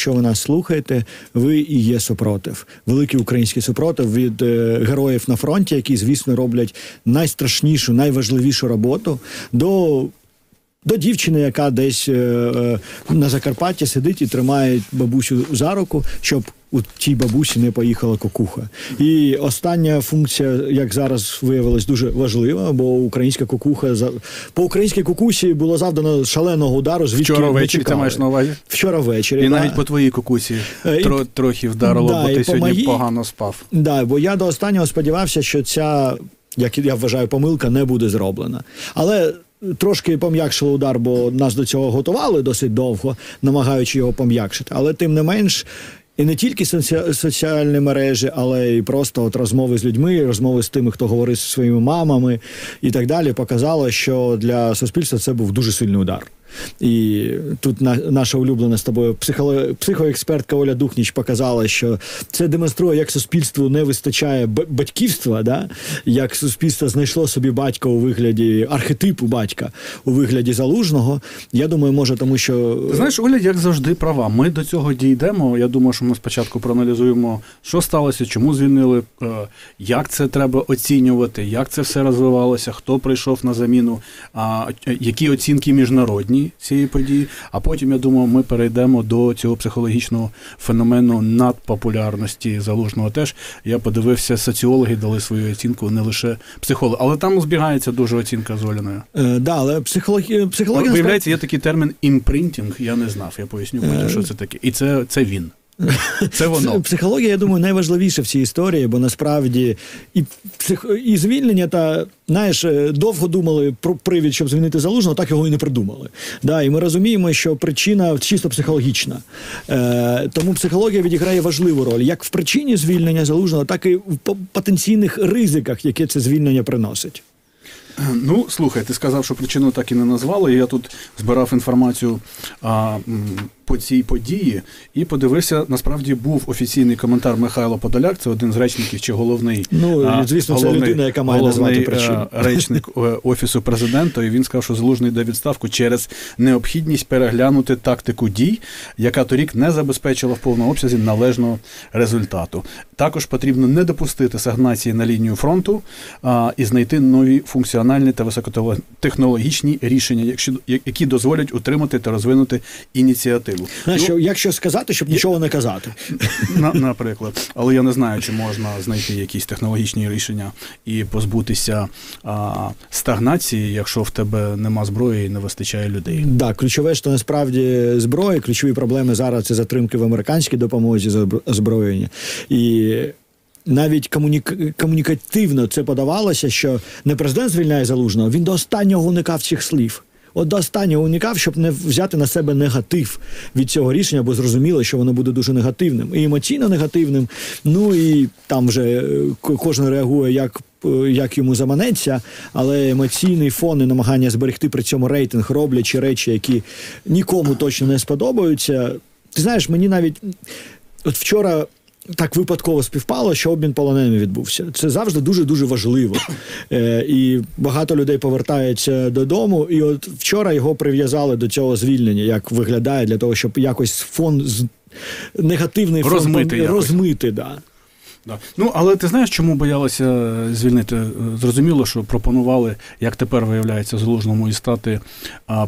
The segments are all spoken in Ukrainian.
Що ви нас слухаєте, ви і є супротив, великий український супротив від е, героїв на фронті, які, звісно, роблять найстрашнішу, найважливішу роботу до. До дівчини, яка десь е, е, на Закарпатті сидить і тримає бабусю за руку, щоб у тій бабусі не поїхала кукуха. І остання функція, як зараз виявилось, дуже важлива, бо українська кукуха за по українській кукусі було завдано шаленого удару. Звідки Вчора ввечері ти маєш на увазі? Вчора ввечері. І да. навіть по твоїй кукусі Е, і- тро, трохи вдарило, Да, бо ти по сьогодні моїй- погано спав. Да, бо я до останнього сподівався, що ця, як я вважаю, помилка не буде зроблена. Але трошки пом'якшили удар, бо нас до цього готували досить довго, намагаючи його пом'якшити. Але тим не менш. І не тільки соці- соціальні мережі, але й просто от розмови з людьми, розмови з тими, хто говорить зі своїми мамами і так далі, показало, що для суспільства це був дуже сильний удар. І тут на, наша улюблена з тобою психоло, психоекспертка Оля Духніч показала, що це демонструє, як суспільству не вистачає батьківства, да? як суспільство знайшло собі батька у вигляді архетипу батька у вигляді залужного. Я думаю, може, тому що Знаєш, Оля, як завжди, права. Ми до цього дійдемо. Я думаю, що ми спочатку проаналізуємо, що сталося, чому звільнили, е, як це треба оцінювати, як це все розвивалося, хто прийшов на заміну, е, які оцінки міжнародні цієї події. А потім, я думаю, ми перейдемо до цього психологічного феномену надпопулярності Залужного. Теж я подивився, соціологи дали свою оцінку, не лише психологи. Але там збігається дуже оцінка з Оляною. е, да, але психологія психологія Виявляється, є такий термін імпринтінг, я не знав, я поясню потім, що це таке. І це, це він. Це воно. Психологія, я думаю, найважливіше в цій історії, бо насправді і псих... і звільнення та знаєш, е, довго думали про привід, щоб звільнити залужного, так його і не придумали. Да, і ми розуміємо, що причина чисто психологічна. Е, тому психологія відіграє важливу роль як в причині звільнення залужного, так і в потенційних ризиках, які це звільнення приносить. Ну, слухай, ти сказав, що причину так і не назвали. Я тут збирав інформацію а, по цій події і подивився, насправді був офіційний коментар Михайло Подоляк, це один з речників чи головний. Ну, звісно, це людина, яка має головний, назвати причину. е, речник е, офісу президента. І він сказав, що залужний йде відставку через необхідність переглянути тактику дій, яка торік не забезпечила в повному обсязі належного результату. Також потрібно не допустити сагнації на лінію фронту а, і знайти нові функціональні та високотехнологічні рішення, якщо які дозволять утримати та розвинути ініціативу. Ну, що, якщо сказати, щоб нічого не казати. на, наприклад, але я не знаю, чи можна знайти якісь технологічні рішення і позбутися а, стагнації, якщо в тебе нема зброї і не вистачає людей. Да, ключове, що насправді зброя, ключові проблеми зараз це затримки в американській допомозі за збро- озброєння. І навіть комунік... комунікативно це подавалося, що не президент звільняє залужного, він до останнього уникав цих слів. От до останнього уникав, щоб не взяти на себе негатив від цього рішення, бо зрозуміло, що воно буде дуже негативним і емоційно негативним. Ну і там вже е, кожен реагує як. е, Як йому заманеться, але емоційний фон і намагання зберегти при цьому рейтинг, роблячи речі, які нікому точно не сподобаються. Ти знаєш, мені навіть от вчора так випадково співпало, що обмін полоненими відбувся. Це завжди дуже дуже важливо. Е, і багато людей повертається додому. І от вчора його прив'язали до цього звільнення, як виглядає для того, щоб якось фон з негативний Розмити фон, розмити. Да. Да. Ну, але ти знаєш, чому боялися е, звільнити? Е, Зрозуміло, що пропонували, як тепер виявляється, залужному і стати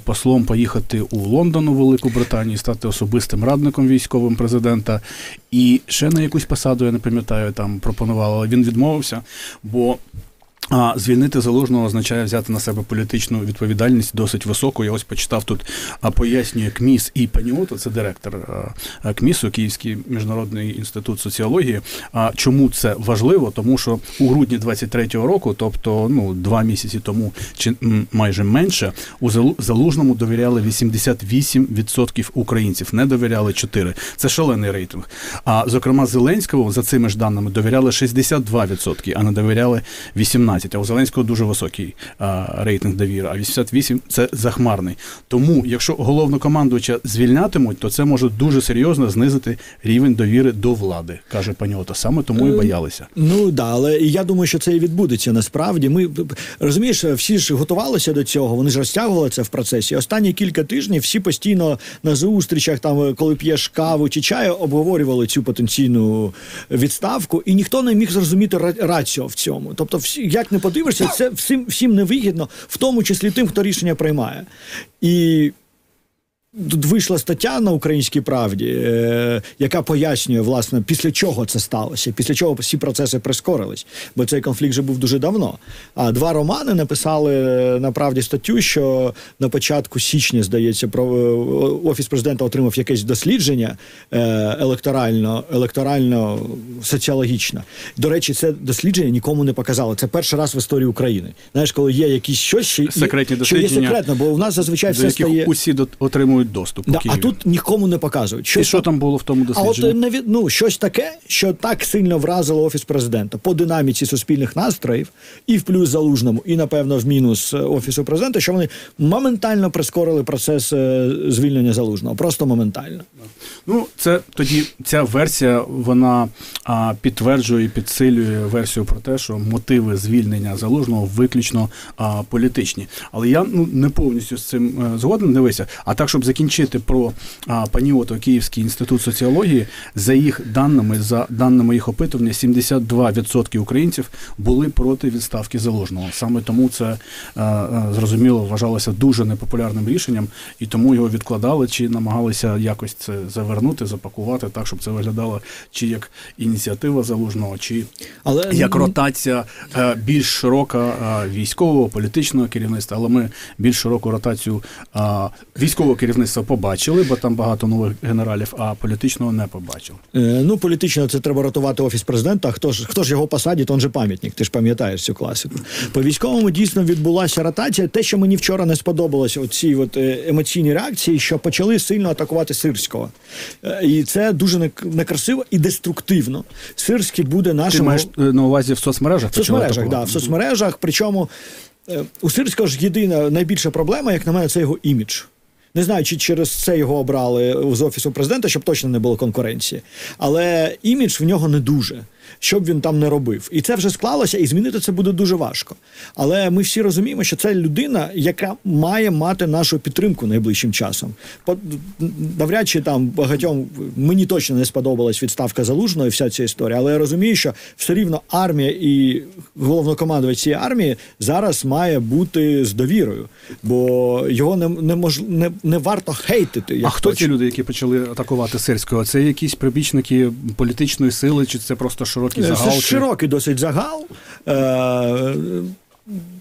послом, поїхати у Лондон, у Велику Британію, стати особистим радником військовим президента. І ще на якусь посаду, я не пам'ятаю, там пропонували, але він відмовився, бо. А звільнити залужного означає взяти на себе політичну відповідальність досить високу. Я ось почитав тут, а пояснює КМІС і Паніото, це директор КМІСу, Київський міжнародний інститут соціології. А чому це важливо? Тому що у грудні 23-го року, тобто ну два місяці тому, чи майже менше, у Залу- залужному довіряли 88% українців, не довіряли 4. Це шалений рейтинг. А зокрема, Зеленському за цими ж даними довіряли 62%, а не довіряли 18%. 19, а у Зеленського дуже високий а, рейтинг довіри, а 88 це захмарний. Тому, якщо головнокомандувача звільнятимуть, то це може дуже серйозно знизити рівень довіри до влади, каже пані Ото. Саме тому і боялися. Ну да, але я думаю, що це і відбудеться насправді. Ми розумієш, всі ж готувалися до цього, вони ж розтягували це в процесі. Останні кілька тижнів всі постійно на зустрічах, там коли п'єш каву чи чаю, обговорювали цю потенційну відставку, і ніхто не міг зрозуміти раціо в цьому. Тобто, всі, як не подивишся, це всім всім невигідно, в тому числі тим, хто рішення приймає. І Тут вийшла стаття на українській правді, е, яка пояснює, власне, після чого це сталося, після чого всі процеси прискорились, бо цей конфлікт вже був дуже давно. А два романи написали на правді статтю, що на початку січня, здається, про е, офіс президента отримав якесь дослідження е, електорально, електорально соціологічне. До речі, це дослідження нікому не показало. Це перший раз в історії України. Знаєш, коли є якісь щось, що, секретні що є секретно, бо у нас зазвичай все стає усі отримують отримують доступ. Да, а тут нікому не показують. Що І що там було в тому дослідженні? А от ну, щось таке, що так сильно вразило офіс президента по динаміці суспільних настроїв, і в плюс залужному, і напевно в мінус е, офісу президента, що вони моментально прискорили процес е, звільнення залужного. Просто моментально. Ну це тоді ця версія вона а, підтверджує і підсилює версію про те, що мотиви звільнення залужного виключно а, політичні. Але я ну не повністю з цим е, згоден. Дивися, а так, щоб закінчити про а, пані Київський інститут соціології, за їх даними, за даними їх опитування, 72% українців були проти відставки залужного. Саме тому це а, зрозуміло вважалося дуже непопулярним рішенням, і тому його відкладали чи намагалися якось це завернути, запакувати так, щоб це виглядало чи як ініціатива залужного, чи Але... як ротація а, більш широка а, військового політичного керівництва. Але ми більш широку ротацію військового керівництва керівництва побачили, бо там багато нових генералів, а політичного не побачили. Е, ну, політично це треба рятувати офіс президента. Хто ж хто ж його посадить, он же пам'ятник. Ти ж пам'ятаєш цю класику. По військовому дійсно відбулася ротація. Те, що мені вчора не сподобалося, оці от е, емоційні реакції, що почали сильно атакувати сирського, е, і це дуже некрасиво і деструктивно. Сирський буде нашим... Ти маєш е, на увазі в соцмережах. В соцмережах, да, в соцмережах. Причому у Сирського ж єдина найбільша проблема, як на мене, це його імідж. Не знаю, чи через це його обрали з офісу президента, щоб точно не було конкуренції, але імідж в нього не дуже що б він там не робив. І це вже склалося, і змінити це буде дуже важко. Але ми всі розуміємо, що це людина, яка має мати нашу підтримку найближчим часом. Навряд чи там багатьом мені точно не сподобалась відставка залужної, вся ця історія, але я розумію, що все рівно армія і головнокомандувач цієї армії зараз має бути з довірою, бо його не не, мож, не, не варто хейтити. Як а хто ті люди, які почали атакувати сирського? Це якісь прибічники політичної сили, чи це просто широкі широкий загал? Це широкий досить загал. Е,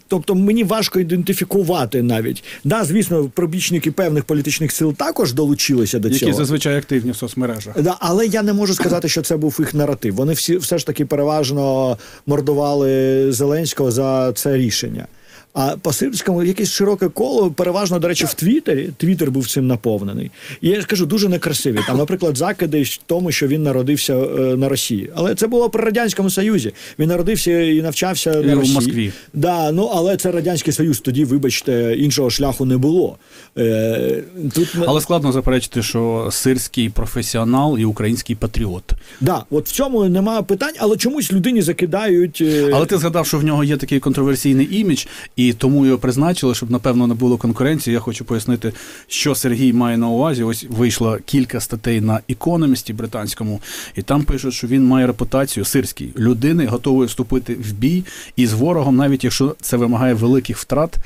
Тобто мені важко ідентифікувати навіть. Да, звісно, пробічники певних політичних сил також долучилися до Які цього. Які зазвичай активні в соцмережах. Да, Але я не можу сказати, що це був їх наратив. Вони всі все ж таки переважно мордували Зеленського за це рішення. А по Сирському якесь широке коло, переважно, до речі, в Твіттері. Твіттер був цим наповнений. І я скажу, дуже некрасиві. Там, наприклад, закиди в тому, що він народився е, на Росії. Але це було при Радянському Союзі. Він народився і навчався і на Росії. в Москві. Да, ну, Але це Радянський Союз. Тоді, вибачте, іншого шляху не було. Е, тут... Але складно заперечити, що сирський професіонал і український патріот. Да, от в цьому немає питань, але чомусь людині закидають. Е... Але ти згадав, що в нього є такий контроверсійний імідж і тому його призначили, щоб напевно не було конкуренції. Я хочу пояснити, що Сергій має на увазі. Ось вийшло кілька статей на економісті британському, і там пишуть, що він має репутацію сирський людини, готовий вступити в бій із ворогом, навіть якщо це вимагає великих втрат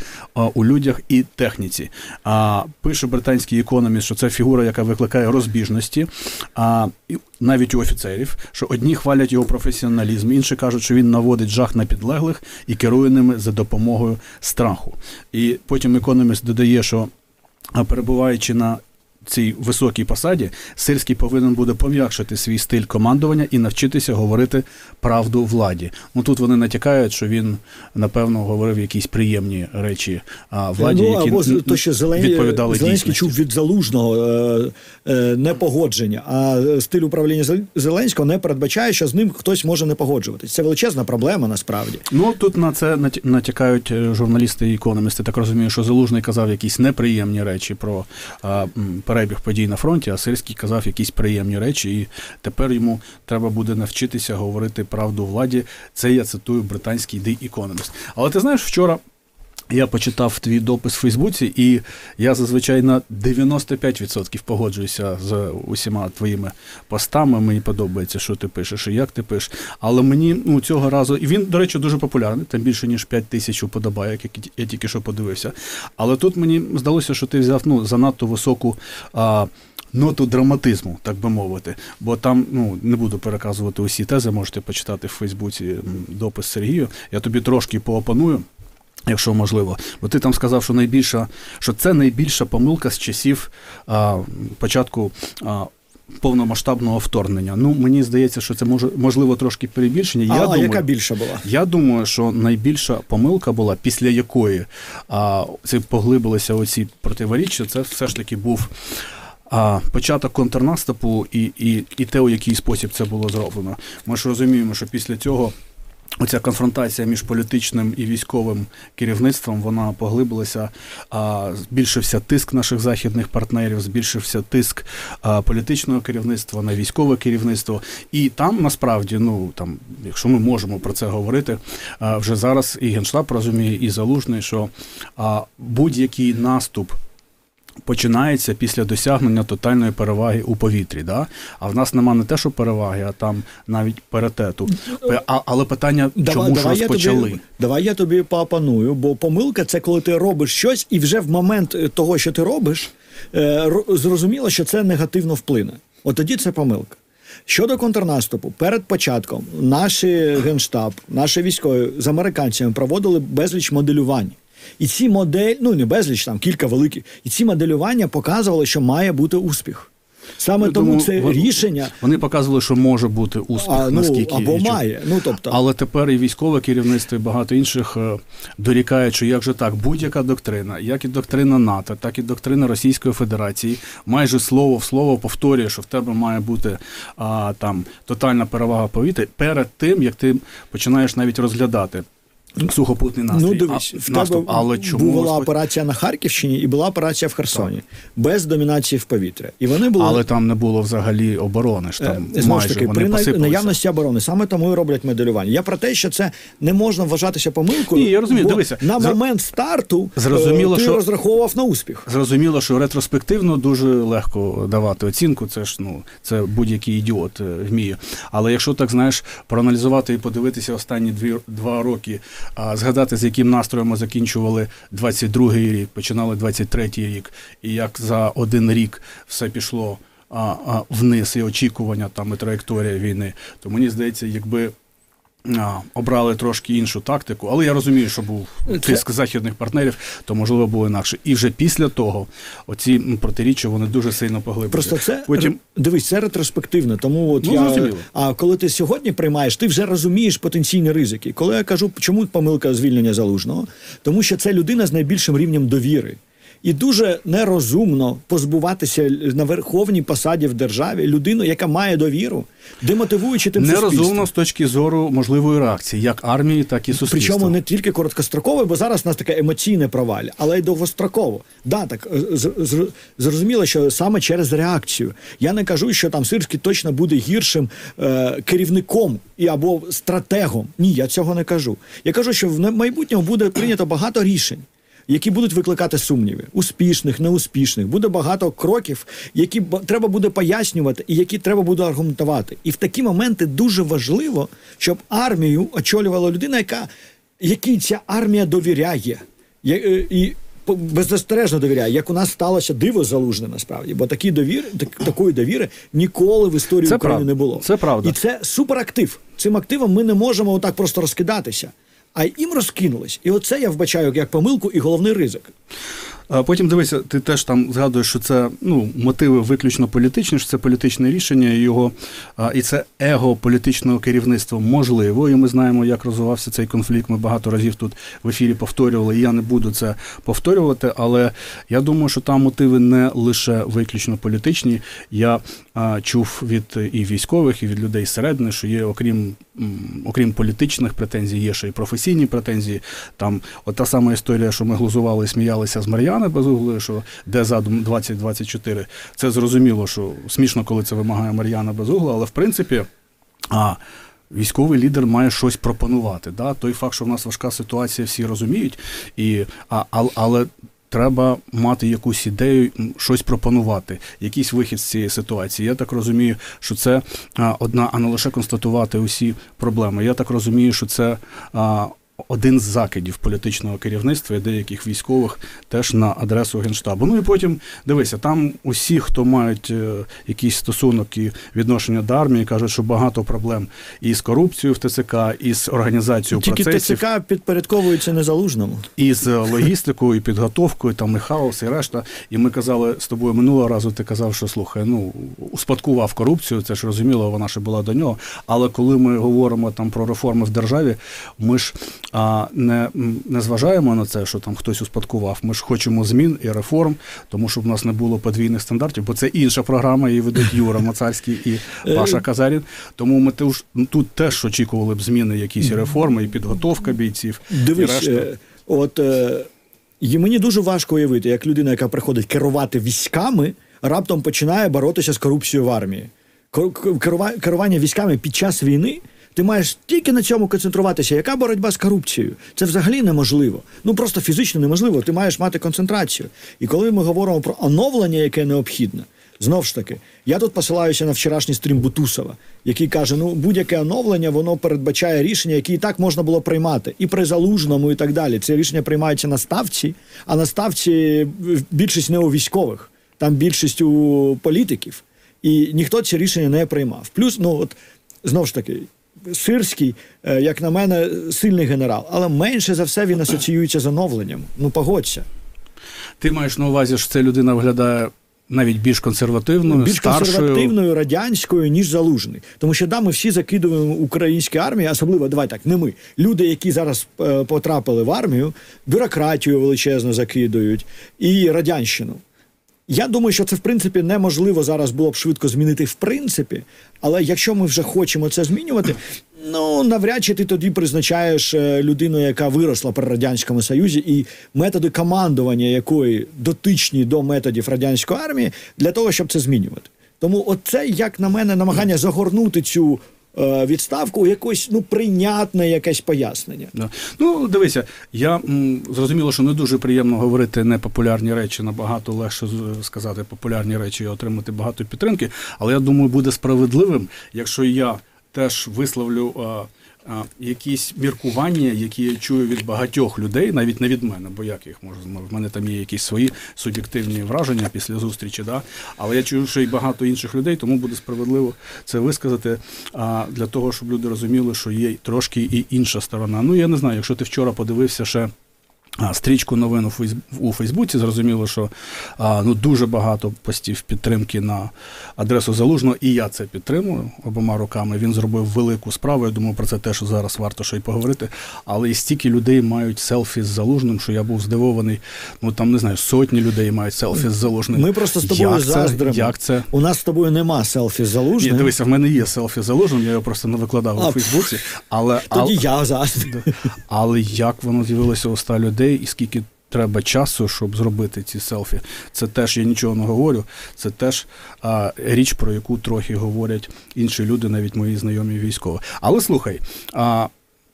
у людях і техніці. А пише британський економіст, що це фігура, яка викликає розбіжності. А навіть у офіцерів, що одні хвалять його професіоналізм, інші кажуть, що він наводить жах на підлеглих і керує ними за допомогою страху. І потім економіст додає, що перебуваючи на цій високій посаді, Сирський повинен буде пом'якшити свій стиль командування і навчитися говорити правду владі. Ну тут вони натякають, що він напевно говорив якісь приємні речі а, владі, ну, які або то, що Зелен... відповідали Зеленський чув від залужного е, е, непогодження, а стиль управління Зеленського не передбачає, що з ним хтось може не погоджуватись. Це величезна проблема насправді. Ну тут на це нат- натякають е, журналісти і економісти. Так розумію, що Залужний казав якісь неприємні речі про м, перебіг подій на фронті, а Сирський казав якісь приємні речі, і тепер йому треба буде навчитися говорити правду владі. Це я цитую британський The Economist. Але ти знаєш, вчора. Я почитав твій допис в Фейсбуці, і я зазвичай на 95% погоджуюся з усіма твоїми постами. Мені подобається, що ти пишеш і як ти пишеш. Але мені ну, цього разу, і він, до речі, дуже популярний, там більше ніж 5 тисяч уподобайок, як я тільки що подивився. Але тут мені здалося, що ти взяв ну, занадто високу. А, Ноту драматизму, так би мовити, бо там ну не буду переказувати усі тези, можете почитати в Фейсбуці допис Сергію. Я тобі трошки поопоную. Якщо можливо, бо ти там сказав, що найбільша, що це найбільша помилка з часів а, початку а, повномасштабного вторгнення. Ну мені здається, що це може можливо трошки перебільшення. А, Я а думаю, яка більша була? я думаю, що найбільша помилка була, після якої а, це поглибилися оці противоріччя, це все ж таки був. А початок контрнаступу і, і, і те, у який спосіб це було зроблено. Ми ж розуміємо, що після цього оця конфронтація між політичним і військовим керівництвом вона поглибилася, збільшився тиск наших західних партнерів, збільшився тиск політичного керівництва на військове керівництво. І там насправді, ну там, якщо ми можемо про це говорити, вже зараз і Генштаб розуміє, і Залужний, що будь-який наступ починається після досягнення тотальної переваги у повітрі. Да? А в нас нема не те, що переваги, а там навіть паритету. А, але питання, чому ж я розпочали? тобі, давай я тобі поопаную, бо помилка це коли ти робиш щось, і вже в момент е, того, що ти робиш, е, зрозуміло, що це негативно вплине. От тоді це помилка. Щодо контрнаступу, перед початком наші генштаб, наші військові з американцями проводили безліч моделювань. І ці модель, ну не безліч, там кілька великих, і ці моделювання показували, що має бути успіх. Саме Я тому це вон- рішення Вони показували, що може бути успіх, а, ну, наскільки або має. Ну тобто, Але тепер і військове керівництво, і багато інших е, дорікають, що як же так, будь-яка доктрина, як і доктрина НАТО, так і доктрина Російської Федерації, майже слово в слово повторює, що в тебе має бути а, там тотальна перевага повітря перед тим, як ти починаєш навіть розглядати. Сухопутний настрій, Ну, дивись, а, в наступ. тебе але чому була розпо- операція на Харківщині і була операція в Херсоні без домінації в повітря. І вони були але там не було взагалі оборони ж там Е, знову ж майже таки, вони при посипалися. наявності оборони саме тому і роблять моделювання. Я про те, що це не можна вважатися помилкою. Ні, я розумію, бо дивися, на зр- момент старту е, Зрозуміло, ти що- розраховував на успіх. Зрозуміло, що ретроспективно дуже легко давати оцінку. Це ж ну це будь-який ідіот е, вміє. Але якщо так знаєш, проаналізувати і подивитися останні дві два роки, згадати, з яким настроєм ми закінчували 22-й рік, починали 23-й рік, і як за один рік все пішло вниз і очікування там і траєкторія війни, то мені здається, якби. А, обрали трошки іншу тактику, але я розумію, що був Це- тиск західних партнерів, то можливо було інакше. І вже після того оці протиріччя вони дуже сильно поглибилися. Просто це потім дивись, це ретроспективно. Тому от Ну, я зрозуміло. а коли ти сьогодні приймаєш, ти вже розумієш потенційні ризики. Коли я кажу, чому помилка звільнення залужного, тому що це людина з найбільшим рівнем довіри. І дуже нерозумно позбуватися на верховній посаді в державі людину, яка має довіру, демотивуючи тим нерозумно з точки зору можливої реакції, як армії, так і суспільства. Причому не тільки короткостроково, бо зараз у нас таке емоційне провалля, але й довгостроково. Да, так е, зрозуміло, що саме через реакцію. Я не кажу, що там Сирський точно буде гіршим е, керівником і або стратегом. Ні, я цього не кажу. Я кажу, що в майбутньому буде прийнято багато рішень. Які будуть викликати сумніви, успішних, неуспішних, буде багато кроків, які треба буде пояснювати, і які треба буде аргументувати. І в такі моменти дуже важливо, щоб армію очолювала людина, яка якій ця армія довіряє, е, і беззастережно довіряє, як у нас сталося диво залужне насправді, бо такі довіри, так, такої довіри ніколи в історії Це України правда. не було. Це правда. І це суперактив. Цим активом ми не можемо отак просто розкидатися. А їм розкинулись. І оце я вбачаю як помилку і головний ризик. Потім дивися, ти теж там згадуєш, що це ну, мотиви виключно політичні, що це політичне рішення, його і це его політичного керівництва можливо. І ми знаємо, як розвивався цей конфлікт. Ми багато разів тут в ефірі повторювали. і Я не буду це повторювати, але я думаю, що там мотиви не лише виключно політичні. Я чув від і військових, і від людей зсередини, що є, окрім окрім політичних претензій, є ще й професійні претензії. Там от та сама історія, що ми глузували сміялися з Мар'яни Безуглої, що де задум 2024. Це зрозуміло, що смішно, коли це вимагає Мар'яна Безугла, але в принципі. а, Військовий лідер має щось пропонувати. Да? Той факт, що в нас важка ситуація, всі розуміють, і, а, але треба мати якусь ідею, щось пропонувати, якийсь вихід з цієї ситуації. Я так розумію, що це одна, а не лише констатувати усі проблеми. Я так розумію, що це один з закидів політичного керівництва і деяких військових теж на адресу генштабу. Ну і потім дивися, там усі, хто мають е, якийсь стосунок і відношення до армії, кажуть, що багато проблем і з корупцією в ТЦК, і з організацією Тільки процесів. ТЦК підпорядковується незалужному. І з логістикою, і підготовкою, там і хаос, і решта. І ми казали з тобою минулого разу. Ти казав, що слухай, ну успадкував корупцію. Це ж розуміло, вона ще була до нього. Але коли ми говоримо там про реформи в державі, ми ж а не не зважаємо на це, що там хтось успадкував. Ми ж хочемо змін і реформ, тому щоб в нас не було подвійних стандартів, бо це інша програма, її ведуть Юра Мацарський і е, Паша Казарін. Тому ми ну, тут теж очікували б зміни, якісь реформи, і підготовка бійців. Дивись, і решта. Е, от е, і мені дуже важко уявити, як людина, яка приходить керувати військами, раптом починає боротися з корупцією в армії. Керування військами під час війни. Ти маєш тільки на цьому концентруватися. Яка боротьба з корупцією? Це взагалі неможливо. Ну просто фізично неможливо. Ти маєш мати концентрацію. І коли ми говоримо про оновлення, яке необхідне, знов ж таки, я тут посилаюся на вчорашній стрім Бутусова, який каже: ну будь-яке оновлення воно передбачає рішення, які і так можна було приймати, і при залужному, і так далі. Це рішення приймаються на ставці, а на ставці більшість не у військових, там більшість у політиків. І ніхто ці рішення не приймав. Плюс, ну от знов ж таки. Сирський, е, як на мене, сильний генерал, але менше за все він асоціюється з оновленням. Ну, погодься. Ти маєш на увазі, що ця людина виглядає навіть більш консервативною, більш старшою. консервативною радянською, ніж залужний. Тому що да, ми всі закидуємо українські армії, особливо давай так, не ми. Люди, які зараз е, потрапили в армію, бюрократію величезно закидують і радянщину. Я думаю, що це в принципі неможливо зараз було б швидко змінити в принципі, але якщо ми вже хочемо це змінювати, ну навряд чи ти тоді призначаєш е, людину, яка виросла при радянському союзі, і методи командування якої дотичні до методів радянської армії для того, щоб це змінювати. Тому, оце, як на мене, намагання загорнути цю відставку якось ну прийнятне якесь пояснення. Да. Ну дивися, я м, зрозуміло, що не дуже приємно говорити непопулярні речі, набагато легше сказати популярні речі і отримати багато підтримки. Але я думаю, буде справедливим, якщо я теж висловлю. А, якісь міркування, які я чую від багатьох людей, навіть не від мене, бо як їх можу в мене там є якісь свої суб'єктивні враження після зустрічі, да? але я чую, що і багато інших людей, тому буде справедливо це висказати для того, щоб люди розуміли, що є трошки і інша сторона. Ну я не знаю, якщо ти вчора подивився ще. Стрічку новин у Фейсбуці зрозуміло, що ну дуже багато постів підтримки на адресу залужного, і я це підтримую обома руками. Він зробив велику справу. Я думаю, про це теж зараз варто що й поговорити. Але і стільки людей мають селфі з залужним, що я був здивований. Ну там не знаю, сотні людей мають селфі з залужним. Ми просто з тобою заздримо. Як це? У нас з тобою нема селфі з залужним. Ні, Дивися, в мене є селфі з залужним, я його просто не викладав а, у Фейсбуці. Але тоді але, я заздрю. Але як воно з'явилося у ста людей? Людей, і скільки треба часу, щоб зробити ці селфі. Це теж я нічого не говорю. Це теж а, річ, про яку трохи говорять інші люди, навіть мої знайомі військові. Але слухай. а,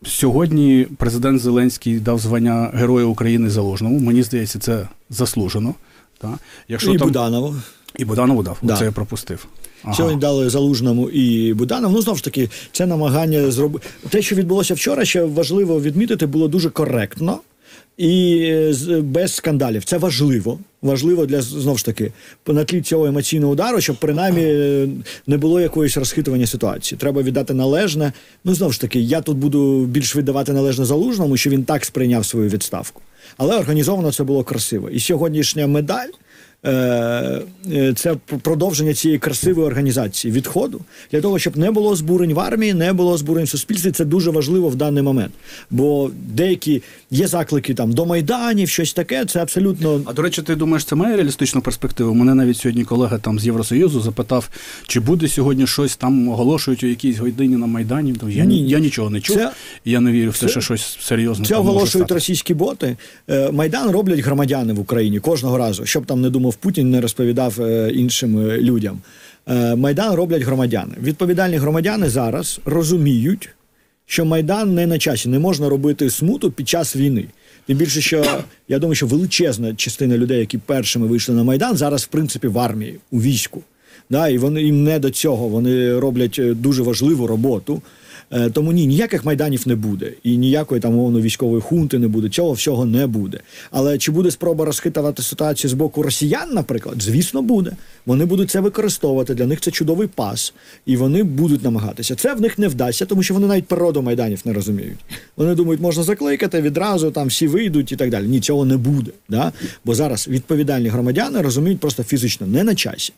Сьогодні президент Зеленський дав звання Героя України заложному. Мені здається, це заслужено. Так? Якщо І там... Буданову. І Буданову дав. Да. Це я пропустив. Ага. Сьогодні дали залужному і Буданов. Ну знову ж таки, це намагання зробити те, що відбулося вчора. Ще важливо відмітити, було дуже коректно і е, без скандалів. Це важливо. Важливо для знову ж таки на тлі цього емоційного удару, щоб принаймні е, не було якоїсь розхитування ситуації. Треба віддати належне. Ну знову ж таки, я тут буду більш віддавати належне залужному, що він так сприйняв свою відставку. Але організовано це було красиво. І сьогоднішня медаль. Е, е, Це продовження цієї красивої організації відходу для того, щоб не було збурень в армії, не було збурень в суспільстві. Це дуже важливо в даний момент. Бо деякі є заклики там до майданів, щось таке. Це абсолютно А до речі, ти думаєш, це має реалістичну перспективу? Мене навіть сьогодні колега там з Євросоюзу запитав, чи буде сьогодні щось там оголошують у якійсь годині на Майдані. Я, Ні, ні, я нічого не чув. Це- я не вірю в те, це- що щось серйозне. Це оголошують російські боти. Е, Майдан роблять громадяни в Україні кожного разу. Щоб там не думав Путін, не розповідав е, іншим е, людям. Е, Майдан роблять громадяни. Відповідальні громадяни зараз розуміють, що Майдан не на часі, не можна робити смуту під час війни. Тим більше, що я думаю, що величезна частина людей, які першими вийшли на Майдан, зараз, в принципі, в армії, у війську. Да, і вони їм не до цього. Вони роблять дуже важливу роботу. Е, Тому ні, ніяких майданів не буде, і ніякої там умовно військової хунти не буде. Цього всього не буде. Але чи буде спроба розхитувати ситуацію з боку росіян, наприклад, звісно, буде. Вони будуть це використовувати. Для них це чудовий пас, і вони будуть намагатися. Це в них не вдасться, тому що вони навіть природу майданів не розуміють. Вони думають, можна закликати відразу, там всі вийдуть і так далі. Ні, цього не буде. Да? Бо зараз відповідальні громадяни розуміють просто фізично не на часі.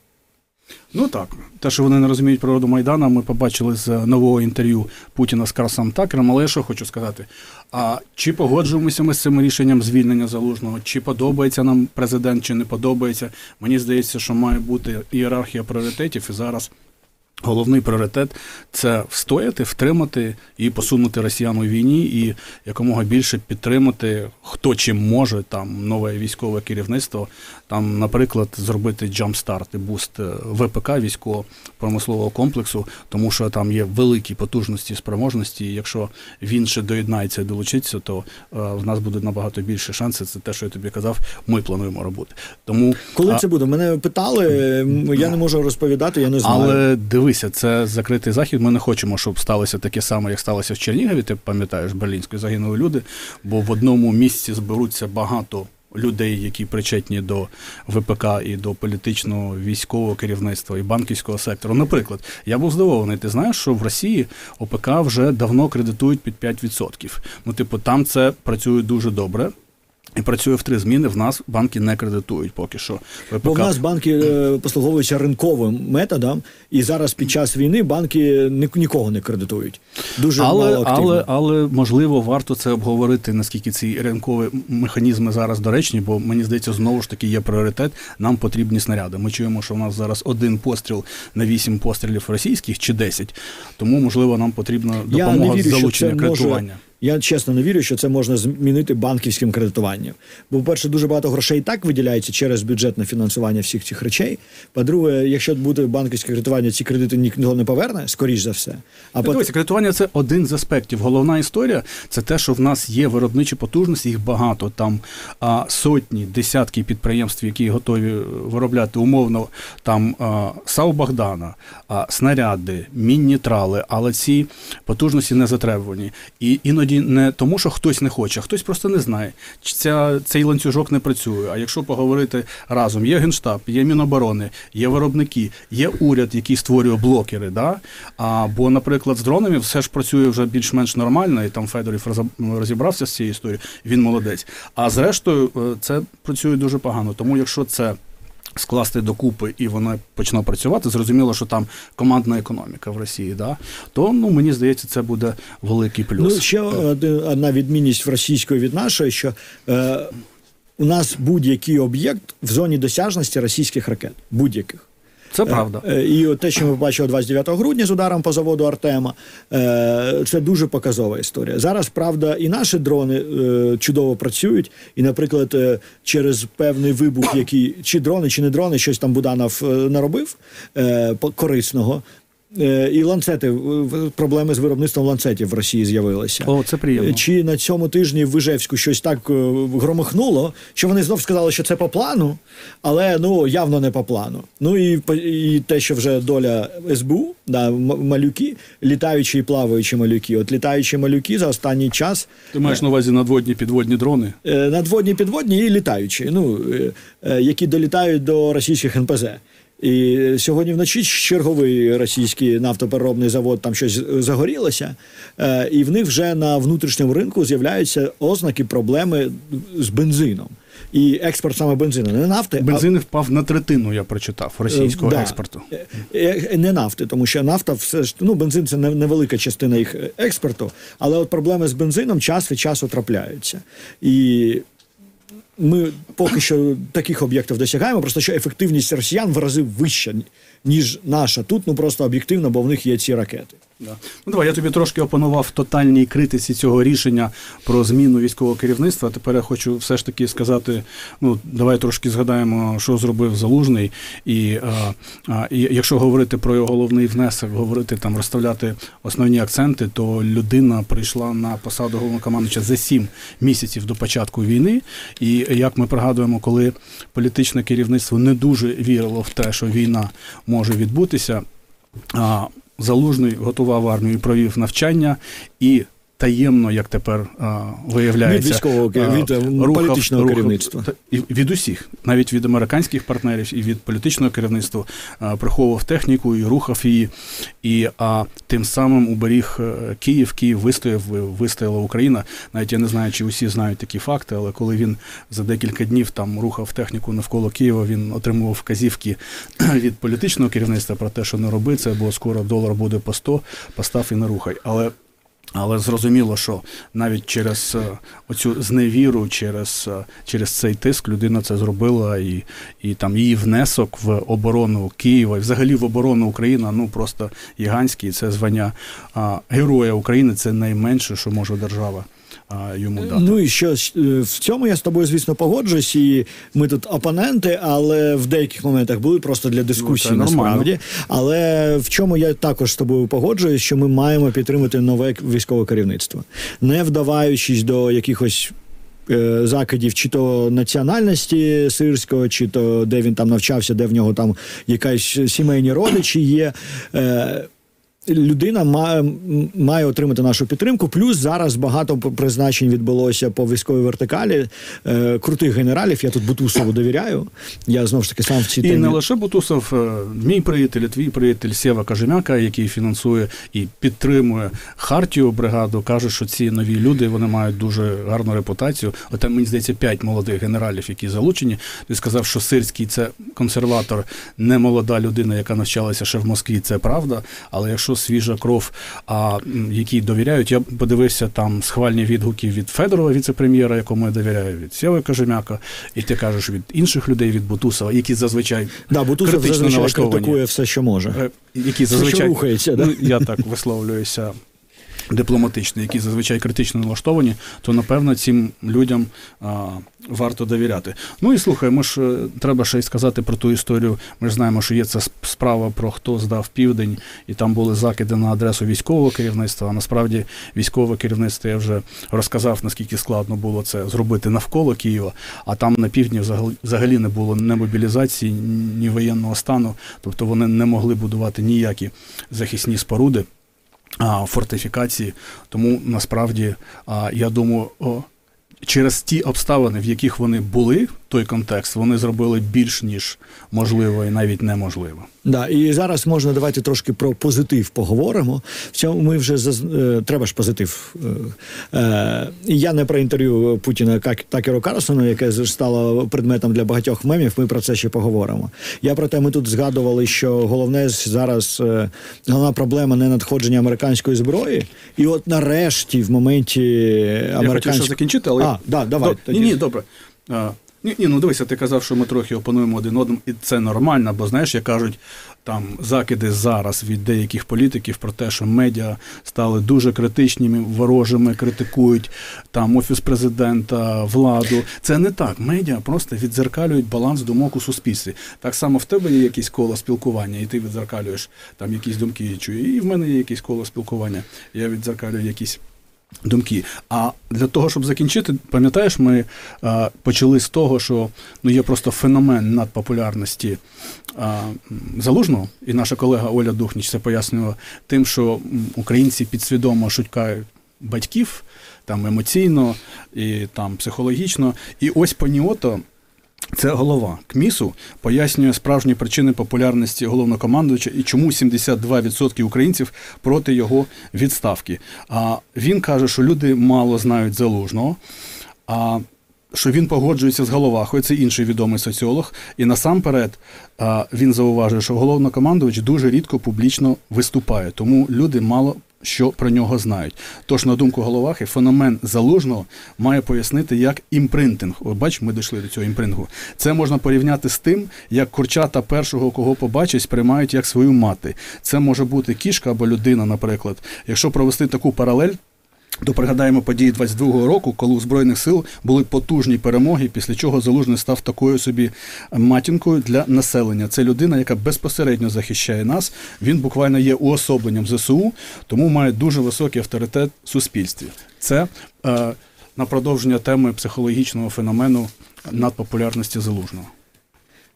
Ну так, те, що вони не розуміють природу Майдана, ми побачили з нового інтерв'ю Путіна з Карсом Такером. Але що хочу сказати: а чи погоджуємося ми з цим рішенням звільнення залужного, чи подобається нам президент, чи не подобається? Мені здається, що має бути ієрархія пріоритетів, і зараз головний пріоритет це встояти, втримати і посунути росіян у війні, і якомога більше підтримати, хто чим може, там нове військове керівництво, там, наприклад, зробити джампстарт і буст е, ВПК військово-промислового комплексу, тому що там є великі потужності, спроможності. І якщо він ще доєднається і долучиться, то е, в нас буде набагато більше шансів. Це те, що я тобі казав. Ми плануємо робити. Тому Коли а- це буде? Мене питали, я не можу розповідати, я не знаю. але дивися, це закритий захід. Ми не хочемо, щоб сталося таке саме, як сталося в Чернігові. Ти пам'ятаєш, Берлінської загинули люди, бо в одному місці зберуться багато. Людей, які причетні до ВПК і до політичного військового керівництва і банківського сектору. Наприклад, я був здивований. Ти знаєш, що в Росії ОПК вже давно кредитують під 5%. Ну, типу, там це працює дуже добре. І працює в три зміни. В нас банки не кредитують поки що. ВПК Бо в нас банки е, послуговуються ринковим методом, і зараз під час війни банки нікого не кредитують. Дуже але, мало активно. але, але можливо варто це обговорити, наскільки ці ринкові механізми зараз доречні, бо мені здається, знову ж таки є пріоритет. Нам потрібні снаряди. Ми чуємо, що в нас зараз один постріл на вісім пострілів російських чи 10. Тому можливо нам потрібна Я не допомога вірю, з залучення це може- кредитування. Я чесно не вірю, що це можна змінити банківським кредитуванням. Бо, по-перше, дуже багато грошей і так виділяється через бюджетне фінансування всіх цих речей. По-друге, якщо буде банківське кредитування, ці кредити ніхто не поверне, скоріш за все. А Дивіться, кредитування це один з аспектів. Головна історія це те, що в нас є виробничі потужності, їх багато. Там а, сотні, десятки підприємств, які готові виробляти умовно там а, САУ Богдана, а, снаряди, мінні трали, але ці потужності не затребувані. І іноді не тому, що хтось не хоче, а хтось просто не знає, чи ця, цей ланцюжок не працює. А якщо поговорити разом, є генштаб, є Міноборони, є виробники, є уряд, який створює блокери. Да? А, бо, наприклад, з дронами все ж працює вже більш-менш нормально, і там Федорів розібрався з цією історією, він молодець. А зрештою, е, це працює дуже погано. Тому якщо це. Скласти докупи і вона почне працювати, зрозуміло, що там командна економіка в Росії, да? то ну мені здається, це буде великий плюс. Ну, ще одна відмінність в російської від нашої, що е, у нас будь-який об'єкт в зоні досяжності російських ракет. Будь-яких. Це правда. Е, І те, що ми бачили 29 грудня з ударом по заводу Артема, е, це дуже показова історія. Зараз, правда, і наші дрони е, чудово працюють. І, наприклад, е, через певний вибух, який чи дрони, чи не дрони, щось там Буданов е, наробив е, корисного. Е, і ланцети, в- проблеми з виробництвом ланцетів в Росії з'явилися. О, це приємно. Чи на цьому тижні в Вижевську щось так е, громихнуло, що вони знов сказали, що це по плану, але ну явно не по плану. Ну і, по- і те, що вже доля СБУ, да, малюки, літаючі і плаваючі малюки. От літаючі малюки за останній час Ти маєш на увазі надводні підводні дрони? е, надводні, підводні і літаючі, ну, е, е, які долітають до російських НПЗ. І сьогодні вночі черговий російський нафтопереробний завод там щось загорілося, е, і в них вже на внутрішньому ринку з'являються ознаки проблеми з бензином. І експорт саме бензину, не нафти, а впав на третину, я прочитав, російського Е, да. експорту. Е, Не нафти, тому що нафта все ж ну бензин це невелика частина їх експорту, але от проблеми з бензином час від часу трапляються. І ми поки що таких об'єктів досягаємо, просто що ефективність росіян в рази вища, ніж наша тут, ну просто об'єктивно, бо в них є ці ракети. Да. Ну давай я тобі трошки опанував тотальній критиці цього рішення про зміну військового керівництва. Тепер я хочу все ж таки сказати: ну давай трошки згадаємо, що зробив залужний, і, а, а, і якщо говорити про його головний внесок, говорити там, розставляти основні акценти, то людина прийшла на посаду головнокомандуюча за сім місяців до початку війни. І як ми пригадуємо, коли політичне керівництво не дуже вірило в те, що війна може відбутися. А, Залужний готував армію, провів навчання. І таємно, як тепер а, виявляється, Від військового від, е, політичного керівництва. і від усіх, навіть від американських партнерів і від політичного керівництва а, приховував техніку і рухав її. І а, тим самим уберіг е, Київ, Київ вистояв, вистояла Україна. Навіть я не знаю, чи усі знають такі факти, але коли він за декілька днів там рухав техніку навколо Києва, він отримував вказівки від політичного керівництва про те, що не роби це, бо скоро долар буде по 100, постав і не рухай. Але але зрозуміло, що навіть через е, оцю зневіру, через, е, через цей тиск людина це зробила, і, і там її внесок в оборону Києва і взагалі в оборону України ну просто гігантський. Це звання а, Героя України це найменше, що може держава а, йому дати. Ну і що е, в цьому я з тобою, звісно, погоджуюсь, і ми тут опоненти, але в деяких моментах були просто для дискусії Ну, насправді. Але в чому я також з тобою погоджуюсь, що ми маємо підтримати нове військове керівництво, не вдаваючись до якихось. е, Закидів чи то національності сирського, чи то де він там навчався, де в нього там якась сімейні родичі є. Людина має, має отримати нашу підтримку. Плюс зараз багато призначень відбулося по військовій вертикалі. Е, крутих генералів. Я тут Бутусову довіряю. Я знову ж таки сам в цій І темі. не лише Бутусов, е, мій приятель, твій приятель Сєва Кажемяка, який фінансує і підтримує Хартію бригаду, каже, що ці нові люди вони мають дуже гарну репутацію. От там, мені здається, п'ять молодих генералів, які залучені. Ти сказав, що Сирський це консерватор, не молода людина, яка навчалася ще в Москві. Це правда. Але якщо свіжа кров, а які довіряють, я подивився там схвальні відгуки від Федорова, віце-прем'єра, якому я довіряю, від Сєви Кажемяка, і ти кажеш від інших людей, від Бутусова, які зазвичай да, Бутусов критично зазвичай налаштовані. критикує все, що може. які які Все, зазвичай що рухається, да. ну, я так висловлююся дипломатично, які зазвичай критично налаштовані, то напевно цим людям а, варто довіряти. Ну і слухай, ми ж е, треба ще й сказати про ту історію. Ми ж знаємо, що є ця справа про хто здав південь, і там були закиди на адресу військового керівництва. А насправді військове керівництво я вже розказав, наскільки складно було це зробити навколо Києва. А там на півдні взагалі- не було ні мобілізації, ні воєнного стану, тобто вони не могли будувати ніякі захисні споруди фортифікації. Тому насправді я думаю, через ті обставини, в яких вони були, той контекст, вони зробили більш ніж можливо і навіть неможливо. Да, і зараз можна давайте трошки про позитив поговоримо. В цьому ми вже заз... е, треба ж позитив. Е, е, я не про інтерв'ю Путіна Как- Такеру Карлсону, яке стало предметом для багатьох мемів. Ми про це ще поговоримо. Я про те, ми тут згадували, що головне зараз головна проблема не надходження американської зброї. І от нарешті, в моменті Я хотів ще американської закінчити, але а, да, давай. Тоді. Ні, ні, добре. Ні, ні, ну дивися, ти казав, що ми трохи опонуємо один одному, і це нормально, бо знаєш, як кажуть, там закиди зараз від деяких політиків про те, що медіа стали дуже критичними, ворожими, критикують там офіс президента, владу. Це не так. Медіа просто відзеркалюють баланс думок у суспільстві. Так само в тебе є якісь коло спілкування, і ти відзеркалюєш там якісь думки. і в мене є якісь коло спілкування. Я відзеркалюю якісь. Думки. А для того, щоб закінчити, пам'ятаєш, ми е, почали з того, що ну є просто феномен надпопулярності е, залужного, і наша колега Оля Духніч це пояснювала тим, що українці підсвідомо шуткають батьків там емоційно і там психологічно. І ось Паніото це голова КМІСу пояснює справжні причини популярності головнокомандувача і чому 72% українців проти його відставки. А він каже, що люди мало знають залужного. А що він погоджується з Головахою, це інший відомий соціолог. І насамперед він зауважує, що головнокомандувач дуже рідко публічно виступає, тому люди мало що про нього знають. Тож, на думку Головахи, феномен залужного має пояснити як імпринтинг. О, бач, ми дійшли до цього імпрингу. Це можна порівняти з тим, як курчата першого, кого побачить, сприймають як свою мати. Це може бути кішка або людина, наприклад. Якщо провести таку паралель. То пригадаємо події 22-го року, коли у збройних сил були потужні перемоги, після чого залужний став такою собі матінкою для населення. Це людина, яка безпосередньо захищає нас. Він буквально є уособленням ЗСУ, тому має дуже високий авторитет в суспільстві. Це е, на продовження теми психологічного феномену надпопулярності залужного.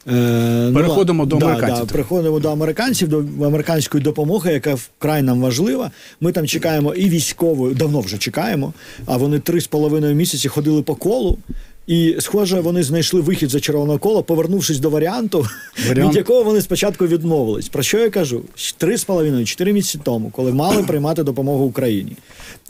Е, Переходимо ну, до американців. Да, переходимо до американців, до американської допомоги, яка вкрай нам важлива. Ми там чекаємо і військову, давно вже чекаємо. А вони три з половиною місяці ходили по колу. І, схоже, вони знайшли вихід за червоного кола, повернувшись до варіанту, Варіант. від якого вони спочатку відмовились. Про що я кажу? Три з половиною, чотири місяці тому, коли мали приймати допомогу Україні.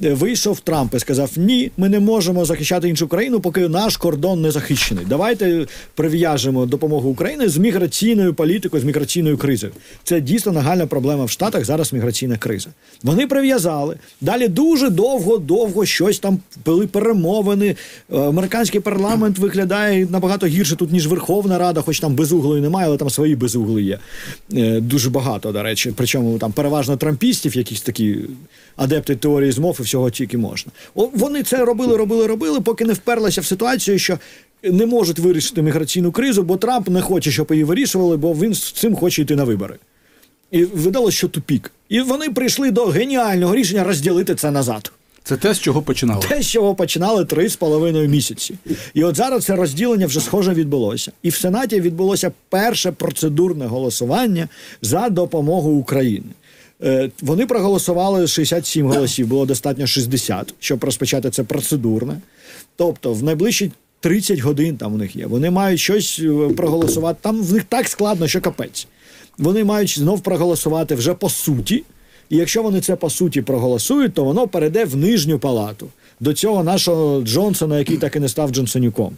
Е, вийшов Трамп і сказав: Ні, ми не можемо захищати іншу країну, поки наш кордон не захищений. Давайте прив'яжемо допомогу України з міграційною політикою, з міграційною кризою. Це дійсно нагальна проблема в Штатах. Зараз міграційна криза. Вони прив'язали. Далі дуже довго, довго щось там були перемовини. Е, американський парламент виглядає набагато гірше тут, ніж Верховна Рада, хоч там безуглої немає, але там свої безугли є. Е, дуже багато, до речі. Причому там переважно трампістів, якісь такі адепти теорії змов і всього тільки можна. О, вони це робили, робили, робили, поки не вперлися в ситуацію, що. Не можуть вирішити міграційну кризу, бо Трамп не хоче, щоб її вирішували, бо він з цим хоче йти на вибори. І видало, що тупік. І вони прийшли до геніального рішення розділити це назад. Це те, з чого починали. Те, з чого починали три з половиною місяці. І от зараз це розділення вже схоже відбулося. І в Сенаті відбулося перше процедурне голосування за допомогу Україні. Е, вони проголосували 67 голосів, було достатньо 60, щоб розпочати це процедурне. Тобто, в найближчі 30 годин там у них є. Вони мають щось е, проголосувати. Там в них так складно, що капець. Вони мають знов проголосувати вже по суті. І якщо вони це по суті проголосують, то воно перейде в нижню палату до цього нашого Джонсона, який так і не став Джонсонюком.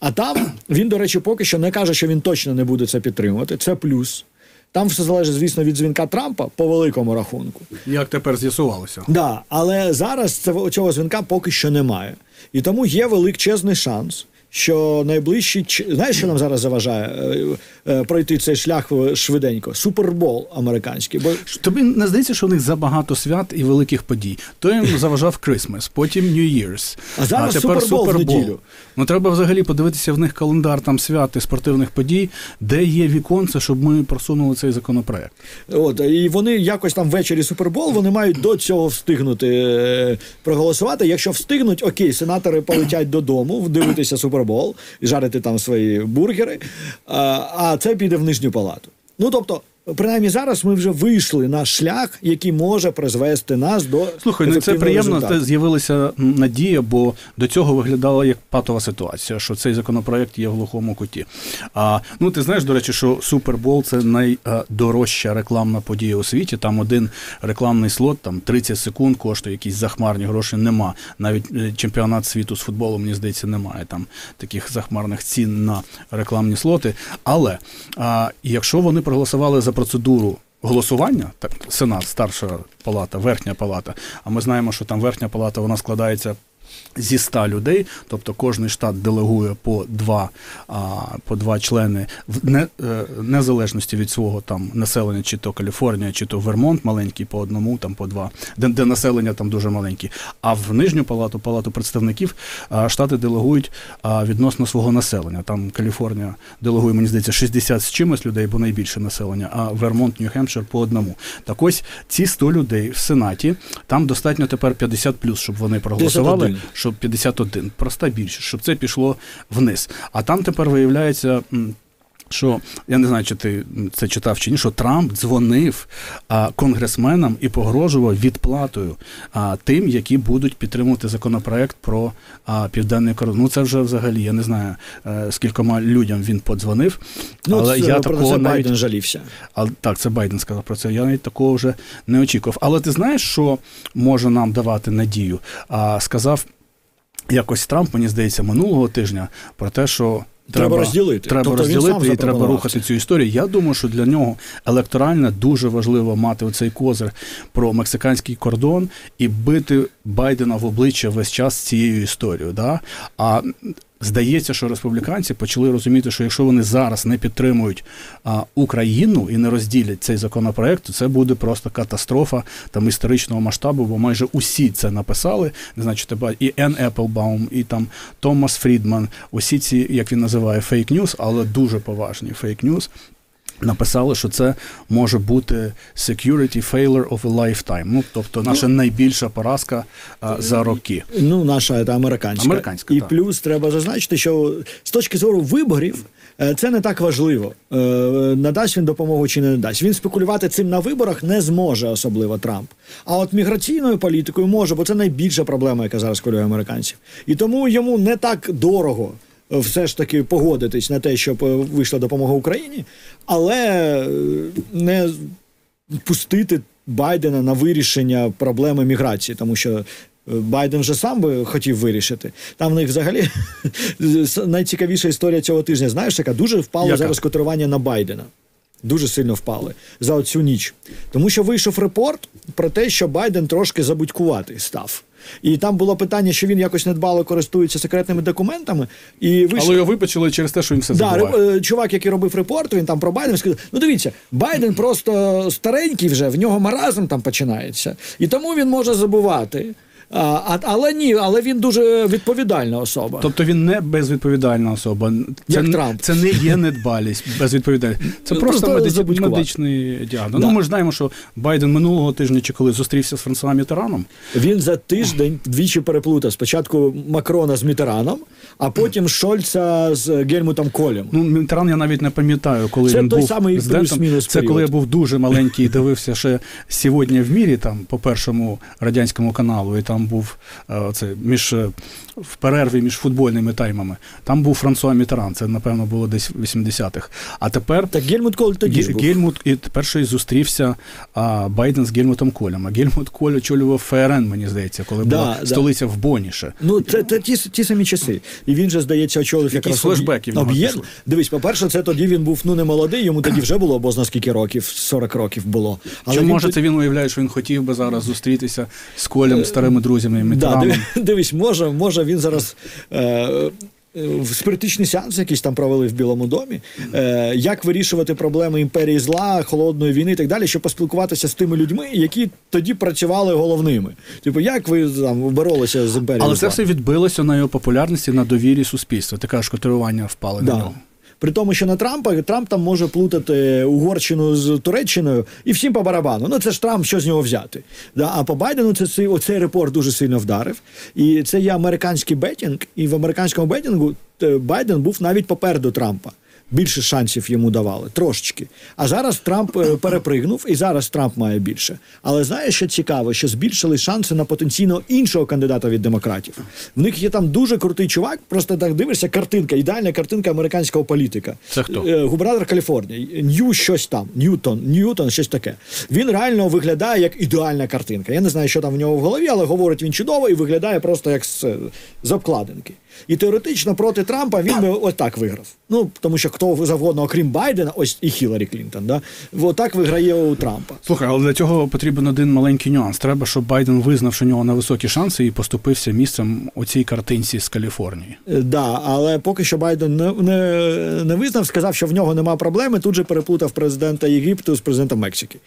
А там він, до речі, поки що не каже, що він точно не буде це підтримувати. Це плюс. Там все залежить, звісно, від дзвінка Трампа по великому рахунку. Як тепер з'ясувалося? Да, але зараз цього дзвінка поки що немає. І тому є величезний шанс, що найближчі знаєш, що нам зараз заважає е, е, пройти цей шлях швиденько? Супербол американський. Бо тобі не здається, що у них забагато свят і великих подій. То їм заважав Крисмас, потім New Year's, а зараз а тепер Супербол в неділю. Ну треба взагалі подивитися в них календар там свят і спортивних подій, де є віконце, щоб ми просунули цей законопроект. От і вони якось там ввечері Супербол. Вони мають до цього встигнути е, проголосувати. Якщо встигнуть, окей, сенатори полетять додому, дивитися Супербол супербол жарити там свої бургери, а це піде в нижню палату. Ну тобто принаймні зараз ми вже вийшли на шлях, який може призвести нас до слухай. Ну це приємно. Це з'явилася надія, бо до цього виглядала як патова ситуація, що цей законопроект є в глухому куті. А ну ти знаєш, до речі, що Супербол це найдорожча рекламна подія у світі. Там один рекламний слот, там 30 секунд коштує якісь захмарні гроші. Нема навіть е, чемпіонат світу з футболу, мені здається, немає там таких захмарних цін на рекламні слоти. Але а, якщо вони проголосували за процедуру голосування, так, Сенат, старша палата, верхня палата. А ми знаємо, що там верхня палата вона складається Зі 100 людей, тобто кожний штат делегує по два а, по два члени в не, е, незалежності від свого там населення, чи то Каліфорнія, чи то Вермонт маленький, по одному, там по два, де, де населення там дуже маленькі. А в нижню палату, палату представників, а, штати делегують а, відносно свого населення. Там Каліфорнія делегує, мені здається, 60 з чимось людей, бо найбільше населення, а Вермонт, Нью-Хемпшир по одному. Так ось ці 100 людей в Сенаті, там достатньо тепер 50 плюс, щоб вони проголосували. 51. Щоб 51, проста більшість, щоб це пішло вниз. А там тепер виявляється. Що я не знаю, чи ти це читав чи ні, що Трамп дзвонив а, конгресменам і погрожував відплатою а, тим, які будуть підтримувати законопроект про а, південний кордон. Ну це вже взагалі я не знаю е, скількома людям він подзвонив. Ну, але це, я про такого це навіть Байден жалівся. але так, це Байден сказав про це. Я навіть такого вже не очікував. Але ти знаєш, що може нам давати надію? А сказав якось Трамп, мені здається, минулого тижня про те, що. Треба розділити. Треба Тобто розділити і треба рухати цю історію. Я думаю, що для нього електорально дуже важливо мати оцей козир про мексиканський кордон і бити Байдена в обличчя весь час цією історією. Да? А здається, що республіканці почали розуміти, що якщо вони зараз не підтримують а, Україну і не розділять цей законопроект, то це буде просто катастрофа там історичного масштабу, бо майже усі це написали. Не знаю, чи тебе і Енн Епплбаум, і там Томас Фрідман, усі ці, як він називає, fake news, але дуже поважні fake news. Написали, що це може бути security failure of a lifetime. Ну, тобто наша найбільша поразка а, за роки. Ну, наша та американська. Американська, І так. плюс треба зазначити, що з точки зору виборів е, це не так важливо. Е, Надасть він допомогу чи не надасть. Він спекулювати цим на виборах не зможе, особливо Трамп. А от міграційною політикою може, бо це найбільша проблема, яка зараз хвилює американців. І тому йому не так дорого. Все ж таки погодитись на те, щоб е, вийшла допомога Україні, але е, не пустити Байдена на вирішення проблеми міграції, тому що е, Байден вже сам би хотів вирішити. Там в них взагалі найцікавіша історія цього тижня. Знаєш, яка дуже впало Яка? зараз котирування на Байдена. Дуже сильно впали за оцю ніч. Тому що вийшов report про те, що Байден трошки забудькуватий став. І там було питання, що він якось недбало користується секретними документами. І ви Але його вибачили через те, що він все Да, забуває. rep- е, чувак, який робив report, він там про Байдена сказав: ну дивіться, Байден просто старенький вже, в нього маразм там починається, і тому він може забувати. А, але ні, але він дуже відповідальна особа. Тобто він не безвідповідальна особа. Це, Як Трамп. це не є недбалість, безвідповідальність. Це Ну, просто просто медич- медичний діагноз. Да. Ну, ми ж знаємо, що Байден минулого тижня чи коли зустрівся з Франсуа Мітераном, Він за тиждень двічі переплутав спочатку Макрона з Мітераном, а потім Шольца з Гельмутом Колем. Ну, Мітеран я навіть не пам'ятаю, коли Це він той був самий плюс-мінус Це коли я був дуже маленький і дивився ще сьогодні в мірі, там по першому радянському каналу, і там був е, оце між е, в перерві між футбольними таймами. Там був Франсуа Мітеран. Це напевно було десь в 80-х. А тепер Так Гельмут Коль тоді ж був. Гельмут і перший зустрівся а, Байден з Гельмутом Колем. А Гельмут Коль очолював ФРН, мені здається, коли Да, була да. столиця в Боніше. Ну, це, це ті, ті самі часи. І він же, здається, очолив якраз флешбеки в нього Дивись, по-перше, це тоді він був ну не молодий, йому тоді вже було, бо зна скільки років, 40 років було. Чи він може це він уявляє, що він хотів би зараз зустрітися з Колем, старими друзями Да, Мітераном? дивись, може, може він зараз. Е, е, в спиритичний сеанс якийсь там провели в Білому домі, е, як вирішувати проблеми імперії зла, холодної війни і так далі, щоб поспілкуватися з тими людьми, які тоді працювали головними. Типу, як ви там боролися з імперією Але зла? це все відбилося на його популярності, на довірі суспільства. Ти кажеш, котирування впали на нього. При тому, що на Трампа Трамп там може плутати Угорщину з Туреччиною і всім по барабану. Ну це ж Трамп, що з нього взяти. Да? А по Байдену це цей- оцей report дуже сильно вдарив. І це є американський betting, і в американському betting у е, Байден був навіть попереду Трампа. Більше шансів йому давали, трошечки. А зараз Трамп е, перепригнув, і зараз Трамп має більше. Але знаєш, що цікаво, що збільшили шанси на потенційно іншого кандидата від демократів. В них є там дуже крутий чувак, просто так дивишся, картинка, ідеальна картинка американського політика. Це хто? Е, Губернатор Каліфорнії, Нью щось там, Ньютон, Ньютон, щось таке. Він реально виглядає як ідеальна картинка. Я не знаю, що там в нього в голові, але говорить він чудово і виглядає просто як з, з обкладинки. І теоретично проти Трампа він би ось так виграв. Ну тому що хто завгодно, окрім Байдена, ось і Хіларі Клінтон. Да? Отак виграє у Трампа. Слухай, але для цього потрібен один маленький нюанс. Треба, щоб Байден визнав, що у нього на високі шанси і поступився місцем у цій картинці з Каліфорнії. Е, Да, але поки що Байден не, не, не визнав, сказав, що в нього нема проблеми. Тут же переплутав президента Єгипту з президентом Мексики.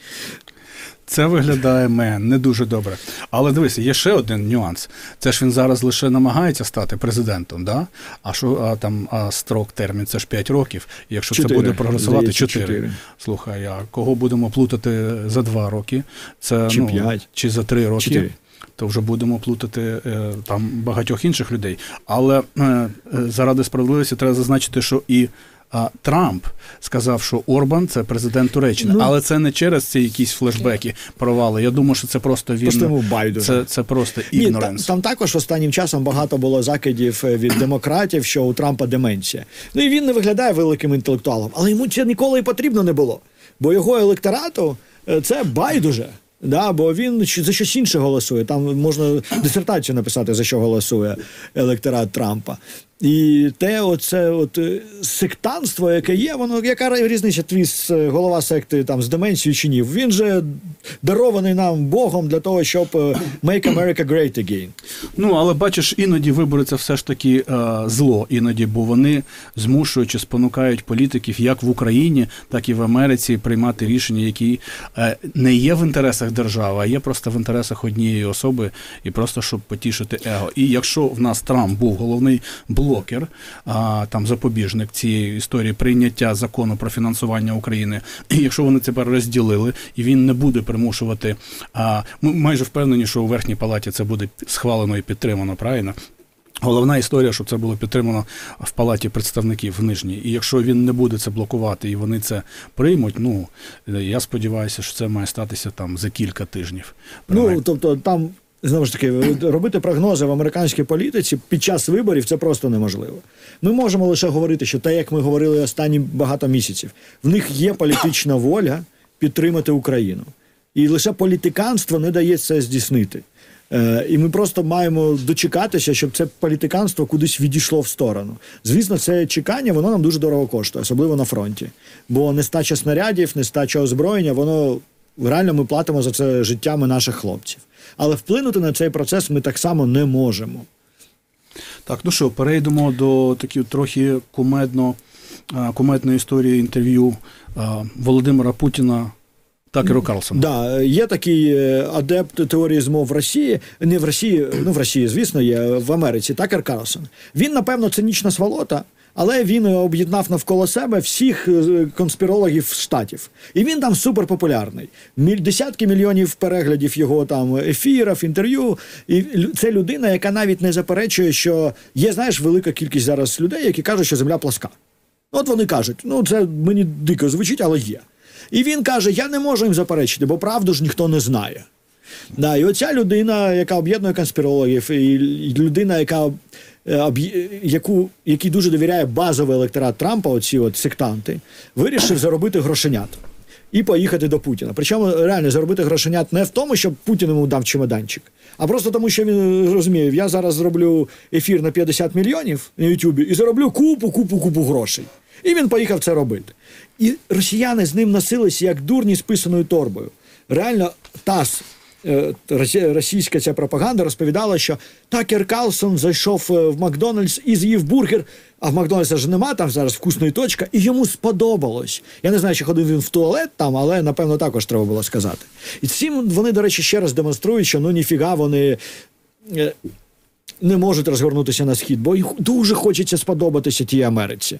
Це виглядає мен не дуже добре. Але дивися, є ще один нюанс. Це ж він зараз лише намагається стати президентом, да? А що а, там а, строк термін це ж 5 років. І якщо Чотири. це буде прогресувати Здається, 4. чотири. Слухай, а кого будемо плутати за 2 роки? Це Чи ну, п'ять. чи за 3 роки? Чотири. То вже будемо плутати е, там багатьох інших людей. Але е, е, заради справедливості треба зазначити, що і а, Трамп сказав, що Орбан це президент Туреччини, Ну, але це не через ці якісь флешбеки провали. Я думаю, що це просто він байдуже. це, це просто Ні, там, там також останнім часом багато було закидів е, від демократів, що у Трампа деменція. Ну і він не виглядає великим інтелектуалом, але йому це ніколи і потрібно не було. Бо його електорату е, це байдуже. Да, бо він за щось інше голосує. Там можна дисертацію написати, за що голосує електорат Трампа. І те, оце от е, сектанство, яке є, воно яка різниця твій голова секти там з деменцією чи ні? Він же дарований нам Богом для того, щоб е, make America great again. Ну але бачиш, іноді вибори це все ж таки е, зло, іноді, бо вони змушують чи спонукають політиків як в Україні, так і в Америці приймати рішення, які е, не є в інтересах держави, а є просто в інтересах однієї особи, і просто щоб потішити его. І якщо в нас Трамп був головний блокер, а, там запобіжник цієї історії прийняття закону про фінансування України, і якщо вони тепер розділили, і він не буде примушувати, а ми майже впевнені, що у верхній палаті це буде схвалено і підтримано, правильно? Головна історія, щоб це було підтримано в палаті представників в нижній. І якщо він не буде це блокувати і вони це приймуть, ну я сподіваюся, що це має статися там за кілька тижнів. Ну тобто, там знову ж таки робити прогнози в американській політиці під час виборів це просто неможливо. Ми можемо лише говорити, що те, як ми говорили останні багато місяців, в них є політична воля підтримати Україну, і лише політиканство не дає це здійснити. Е, і ми просто маємо дочекатися, щоб це політиканство кудись відійшло в сторону. Звісно, це чекання, воно нам дуже дорого коштує, особливо на фронті. Бо нестача снарядів, нестача озброєння, воно реально ми платимо за це життями наших хлопців. Але вплинути на цей процес ми так само не можемо. Так, ну що, перейдемо до такі трохи кумедно, кумедної історії інтерв'ю Володимира Путіна Такеру Карлсону. Да, є такий е, адепт теорії змов в Росії, не в Росії, ну в Росії, звісно, є в Америці. Такер Карлсон. Він, напевно, цинічна сволота. Але він об'єднав навколо себе всіх е, конспірологів штатів, і він там суперпопулярний. Десятки мільйонів переглядів його там ефірів, інтерв'ю. І це людина, яка навіть не заперечує, що є, знаєш, велика кількість зараз людей, які кажуть, що земля пласка. От вони кажуть, ну це мені дико звучить, але є. І він каже: я не можу їм заперечити, бо правду ж ніхто не знає. Да, і оця людина, яка об'єднує конспірологів, і людина, яка е, яку, який дуже довіряє базовий електорат Трампа, оці от сектанти, вирішив заробити грошенят і поїхати до Путіна. Причому реально заробити грошенят не в тому, щоб Путін йому дав чемоданчик, а просто тому, що він розуміє, я зараз зроблю ефір на 50 мільйонів на Ютубі і зароблю купу, купу, купу грошей. І він поїхав це робити. І росіяни з ним носилися як дурні з писаною торбою. Реально, ТАСС, е, російська ця пропаганда розповідала, що Такер Карлсон зайшов е, в Макдональдс і з'їв бургер. А в Макдональдса ж нема там зараз вкусної точка, і йому сподобалось. Я не знаю, чи ходив він в туалет там, але напевно також треба було сказати. І цим вони, до речі, ще раз демонструють, що ну ніфіга вони. е, не можуть розгорнутися на схід, бо їх дуже хочеться сподобатися тій Америці.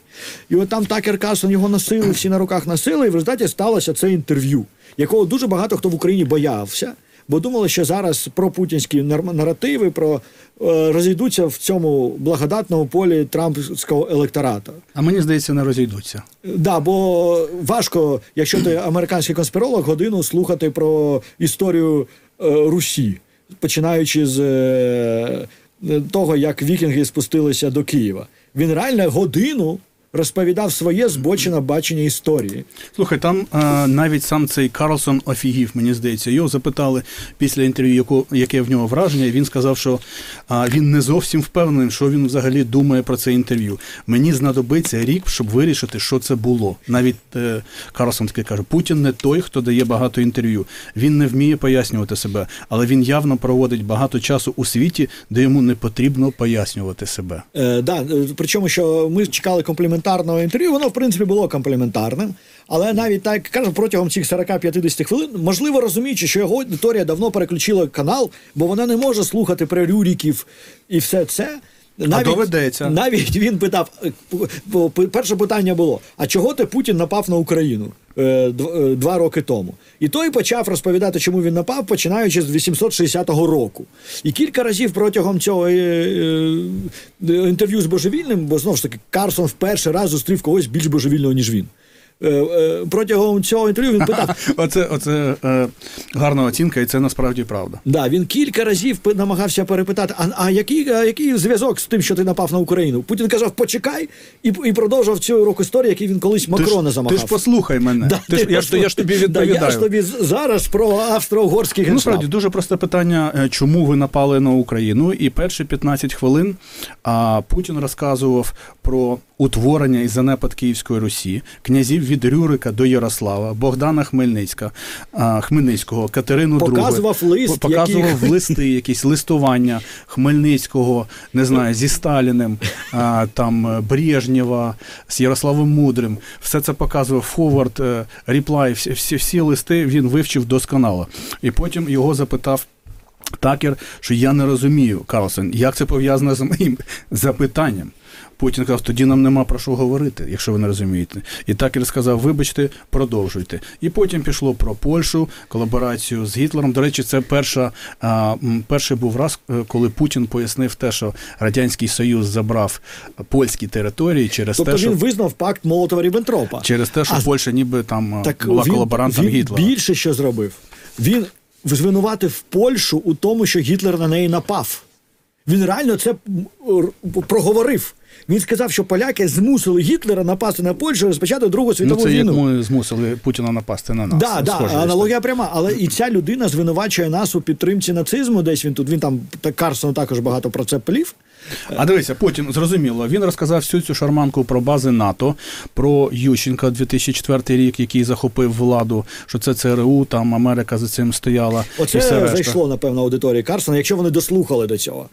І от там Такер Карлсон його носили, всі на руках носили, і в результаті сталося це інтерв'ю, якого дуже багато хто в Україні боявся, бо думали, що зараз про путінські нар- наративи про е, розійдуться в цьому благодатному полі трампського електората. А мені здається, не розійдуться. Да, бо важко, якщо ти американський конспіролог, годину слухати про історію е, Русі, починаючи з е, того, як вікінги спустилися до Києва. Він реально годину розповідав своє збочене бачення історії. Слухай, там а, навіть сам цей Карлсон офігів, мені здається. Його запитали після інтерв'ю, яку, яке в нього враження, і він сказав, що а, він не зовсім впевнений, що він взагалі думає про це інтерв'ю. Мені знадобиться рік, щоб вирішити, що це було. Навіть е, Карлсон таки каже: Путін не той, хто дає багато інтерв'ю. Він не вміє пояснювати себе, але він явно проводить багато часу у світі, де йому не потрібно пояснювати себе. Е, да, е, причому, що ми чекали компліментарного інтерв'ю, воно в принципі було комплементарним. Але навіть так кажу, протягом цих 40-50 хвилин, можливо, розуміючи, що його аудиторія давно переключила канал, бо вона не може слухати про Рюріків і все це. Навіть, доведеться. навіть він питав: е, перше питання було: а чого ти Путін напав на Україну два роки тому? І той почав розповідати, чому він напав, починаючи з 860 року. І кілька разів протягом цього е, е, інтерв'ю з божевільним, бо знову ж таки Карсон вперше раз зустрів когось більш божевільного, ніж він. Е, е, Протягом цього інтерв'ю він питав. Оце, оце е, гарна оцінка, і це насправді правда. Да, він кілька разів намагався перепитати, а, а який, а який зв'язок з тим, що ти напав на Україну? Путін казав, почекай, і, і продовжував цю урок історії, який він колись Макрона ти, замахав. ти ж послухай мене. Да, ти ж, я, ж, я ж тобі відповідаю. Да, я ж тобі зараз про австро-угорський Ну, генштаб. насправді дуже просте питання, чому ви напали на Україну? І перші 15 хвилин а, Путін розказував про утворення і занепад Київської Русі, князів від Рюрика до Ярослава, Богдана Хмельницька, Хмельницького, Катерину Показував II. лист, показував який- листи, якісь листування Хмельницького, не знаю, зі Сталіним, там е, Брежнєва, з Ярославом Мудрим. Все це показував форвард, е, реплай, всі, всі, всі листи він вивчив досконало. І потім його запитав. Такер, що я не розумію, Карлсон, як це пов'язано з моїм запитанням. Путін сказав, тоді нам нема про що говорити, якщо ви не розумієте. І Такер сказав, вибачте, продовжуйте. І потім пішло про Польщу, колаборацію з Гітлером. До речі, це перша, а, перший був раз, е, коли Путін пояснив те, що Радянський Союз забрав польські території через Тобто те, він визнав пакт молотова ріббентропа через те, що А, Польща ніби там е, Так була він, колаборантом він Гітлера. більше що зробив. Він звинуватив Польщу у тому, що Гітлер на неї напав. Він реально це проговорив. Він сказав, що поляки змусили Гітлера напасти на Польщу і розпочати Другу Ну, світову війну. як війну. ми змусили Путіна напасти на нас. Да, да, аналогія пряма. Але і ця людина звинувачує нас у підтримці нацизму. Десь він тут. Він там та Карсон також багато про це плів. А дивися, потім зрозуміло. Він розказав всю цю шарманку про бази НАТО, про Ющенка 2004 рік, який захопив владу, що це ЦРУ, там Америка за цим стояла. і все Оце зайшло, напевно, аудиторії Карсона, якщо вони дослухали до цього.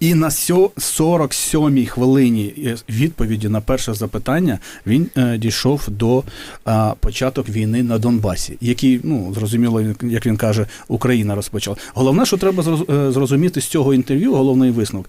І на сьо- 47-й хвилині е, відповіді на перше запитання він е, дійшов до е, початок війни на Донбасі, який, ну зрозуміло, як він каже, Україна розпочала. Головне, що треба е, зрозуміти з цього інтерв'ю, головний висновок.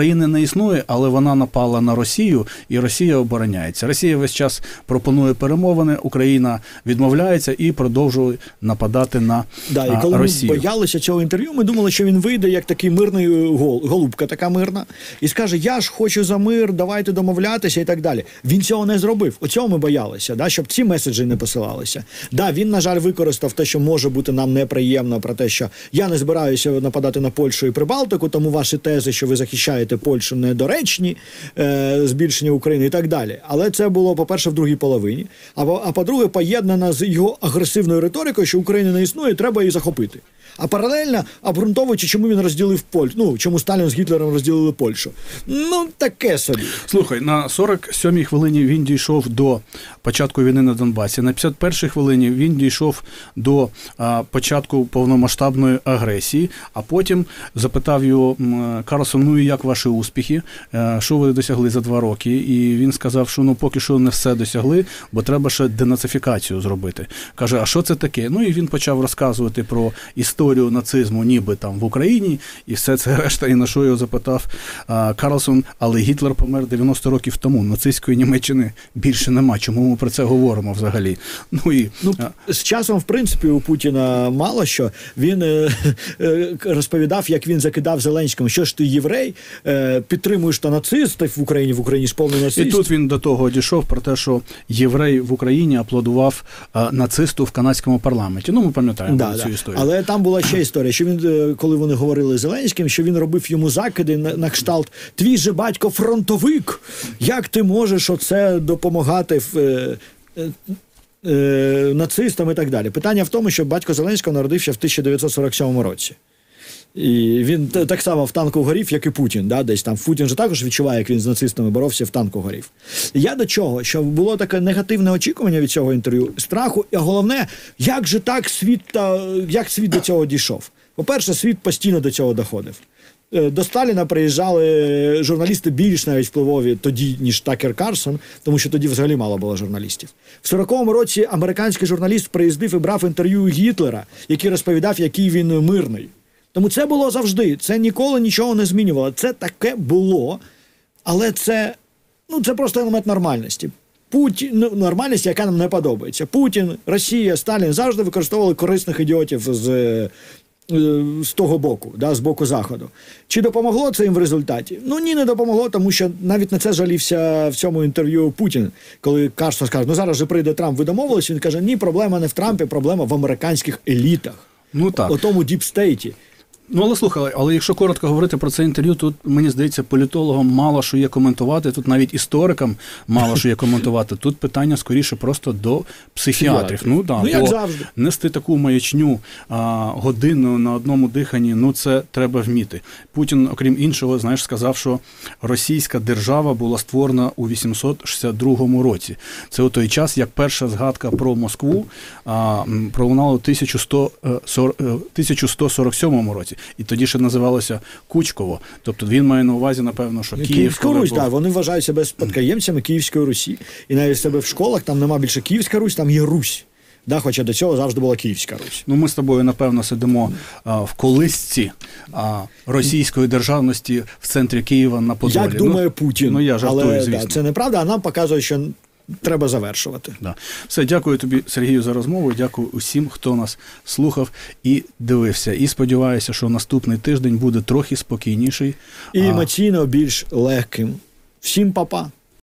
України не існує, але вона напала на Росію, і Росія обороняється. Росія весь час пропонує перемовини, Україна відмовляється і продовжує нападати на Да, і коли Росію. ми боялися цього інтерв'ю, ми думали, що він вийде як такий мирний е, гол, голубка, така мирна, і скаже: Я ж хочу за мир, давайте домовлятися і так далі. Він цього не зробив. Оцього ми боялися, да, щоб ці меседжі не посилалися. Да, він, на жаль, використав те, що може бути нам неприємно, про те, що я не збираюся нападати на Польщу і Прибалтику, тому ваші тези, що ви захищаєте Польщу, недоречні, е, збільшення України і так далі. Але це було, по-перше, в другій половині. А, а по-друге, поєднано з його агресивною риторикою, що України не існує, треба її захопити. А паралельно обґрунтовуючи, чому він розділив Польщу, ну чому Сталін з Гітлером розділили Польщу. Ну таке собі. Слухай, на 47-й хвилині він дійшов до початку війни на Донбасі. На 51-й хвилині він дійшов до а, початку повномасштабної агресії. А потім запитав його Карлсон, ну і як ваші успіхи? Е, Що ви досягли за два роки? І він сказав, що ну поки що не все досягли, бо треба ще денацифікацію зробити. Каже, а що це таке? Ну і він почав розказувати про історію нацизму, ніби там в Україні, і все це решта. І на що його запитав а, Карлсон, але Гітлер помер 90 років тому. Нацистської Німеччини більше нема. Чому ми про це говоримо взагалі? Ну і Ну, а, з часом, в принципі, у Путіна мало що. Він е, е, розповідав, як він закидав Зеленському, що ж ти єврей, е, підтримуєш та нацистів в Україні, в Україні ж повний І тут він до того дійшов про те, що єврей в Україні аплодував нацисту в канадському парламенті. Ну, ми пам'ятаємо Да, цю да. історію. Але там там була ще історія, що він, е, коли вони говорили з Зеленським, що він робив йому закиди на, на кшталт Твій же батько фронтовик. Як ти можеш оце допомагати в. Е, е, е, нацистам і так далі. Питання в тому, що батько Зеленського народився в 1947 році. І він так само в танку горів, як і Путін. Да? Десь там Путін же також відчуває, як він з нацистами боровся в танку горів. Я до чого? Що було таке негативне очікування від цього інтерв'ю, страху, і головне, як же так світ та як світ до цього дійшов? По-перше, світ постійно до цього доходив. Е, До Сталіна приїжджали журналісти більш навіть впливові тоді, ніж Такер Карсон, тому що тоді взагалі мало було журналістів. В 40-му році американський журналіст приїздив і брав інтерв'ю Гітлера, який розповідав, який він мирний. Тому це було завжди. Це ніколи нічого не змінювало. Це таке було, але це, ну, це просто елемент нормальності. Путін ну, нормальність, яка нам не подобається. Путін, Росія, Сталін завжди використовували корисних ідіотів з, е, з того боку, да, з боку заходу. Чи допомогло це їм в результаті? Ну ні, не допомогло, тому що навіть на це жалівся в цьому інтерв'ю Путін, коли Карсон скаже, ну зараз же прийде Трамп, ви домовились. Він каже: ні, проблема не в Трампі, проблема в американських елітах. Ну так. У тому deep state і. Ну, але слухай, але якщо коротко говорити про це інтерв'ю, тут мені здається, політологам мало що є коментувати. Тут навіть історикам мало що є коментувати. Тут питання скоріше просто до психіатрів. Ну да, Ну, як завжди. нести таку маячню а, годину на одному диханні. Ну це треба вміти. Путін, окрім іншого, знаєш, сказав, що російська держава була створена у 862 році. Це у той час, як перша згадка про Москву а, пролунала у 1100, е, е, 1147 році. І тоді ще називалося Кучково. Тобто він має на увазі, напевно, що Київ. Київська коли Русь, був- так, вони вважають себе спадкоємцями Київської Русі. І навіть в себе в школах там нема більше Київська Русь, там є Русь. Да, хоча до цього завжди була Київська Русь. Ну, ми з тобою, напевно, сидимо а, в колисці а, російської державності в центрі Києва на Подолі. Як думає Путін. Ну, я жартую, Але звісно. да, це неправда, а нам показує, що треба завершувати. Да. Все, дякую тобі, Сергію, за розмову. Дякую усім, хто нас слухав і дивився. І сподіваюся, що наступний тиждень буде трохи спокійніший. І емоційно більш легким. Всім па-па.